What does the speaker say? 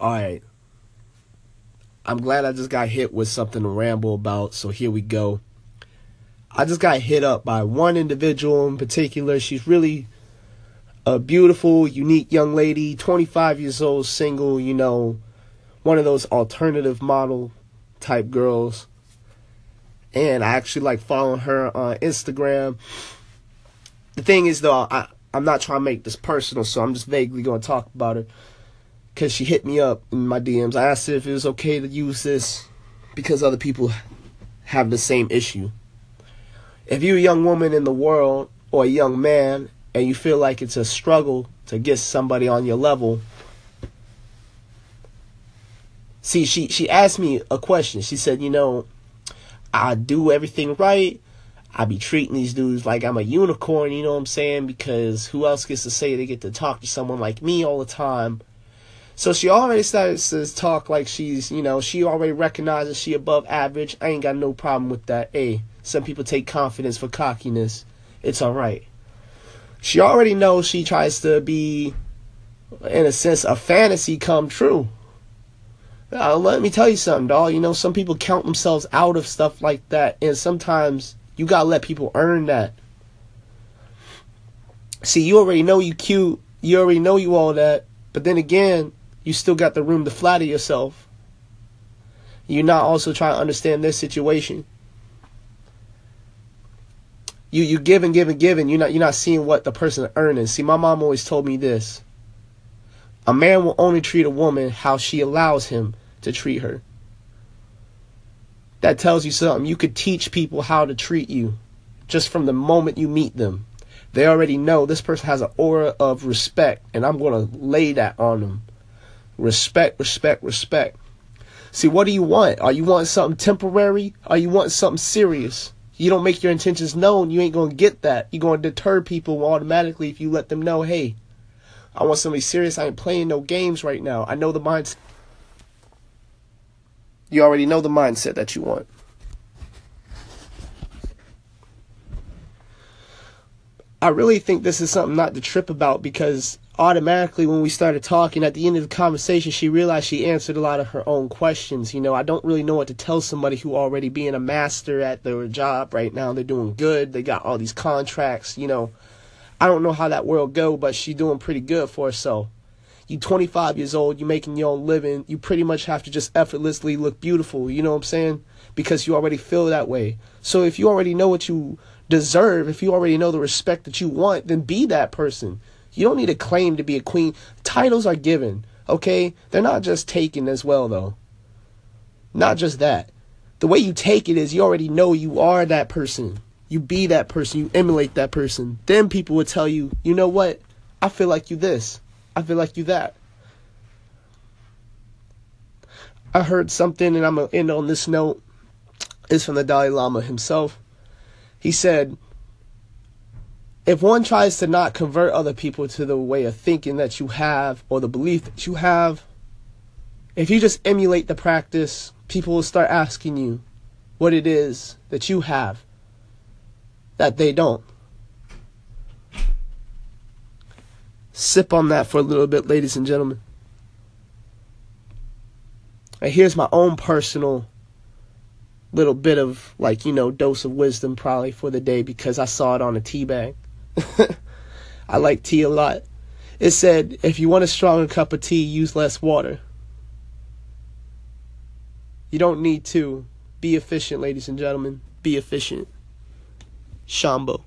All right. I'm glad I just got hit with something to ramble about, so here we go. I just got hit up by one individual in particular. She's really a beautiful, unique young lady, 25 years old, single, you know, one of those alternative model type girls. And I actually like following her on Instagram. The thing is, though, I, I'm not trying to make this personal, so I'm just vaguely going to talk about her because she hit me up in my DMs. I asked if it was okay to use this because other people have the same issue. If you're a young woman in the world or a young man and you feel like it's a struggle to get somebody on your level, see, she, she asked me a question. She said, You know, I do everything right. I be treating these dudes like I'm a unicorn, you know what I'm saying? Because who else gets to say they get to talk to someone like me all the time? So she already starts to talk like she's, you know, she already recognizes she above average. I ain't got no problem with that. Hey, some people take confidence for cockiness. It's alright. She already knows she tries to be, in a sense, a fantasy come true. Uh, let me tell you something, dog. You know, some people count themselves out of stuff like that, and sometimes you gotta let people earn that. See, you already know you cute. You already know you all that. But then again, you still got the room to flatter yourself. You're not also trying to understand their situation. You you give and give and give and you're not you're not seeing what the person is earning. See, my mom always told me this. A man will only treat a woman how she allows him to treat her. That tells you something. You could teach people how to treat you just from the moment you meet them. They already know this person has an aura of respect, and I'm going to lay that on them. Respect, respect, respect. See, what do you want? Are you wanting something temporary? Are you wanting something serious? You don't make your intentions known, you ain't gonna get that. You're gonna deter people automatically if you let them know, hey, I want somebody serious. I ain't playing no games right now. I know the mindset. You already know the mindset that you want. I really think this is something not to trip about because automatically when we started talking at the end of the conversation she realized she answered a lot of her own questions. You know i don't really know what to tell somebody who already being a master at their job right now. They're doing good. They got all these contracts you know. I don't know how that world go but she's doing pretty good for herself. You 25 years old you making your own living. You pretty much have to just effortlessly look beautiful you know what i'm saying? Because you already feel that way. So if you already know what you deserve if you already know the respect that you want then be that person you don't need a claim to be a queen. Titles are given, okay? They're not just taken as well, though. Not just that. The way you take it is you already know you are that person. You be that person. You emulate that person. Then people will tell you, you know what? I feel like you this. I feel like you that. I heard something, and I'm going to end on this note. It's from the Dalai Lama himself. He said, if one tries to not convert other people to the way of thinking that you have or the belief that you have, if you just emulate the practice, people will start asking you what it is that you have that they don't. Sip on that for a little bit, ladies and gentlemen. And here's my own personal little bit of, like, you know, dose of wisdom probably for the day because I saw it on a tea bag. I like tea a lot. It said, if you want a stronger cup of tea, use less water. You don't need to. Be efficient, ladies and gentlemen. Be efficient. Shambo.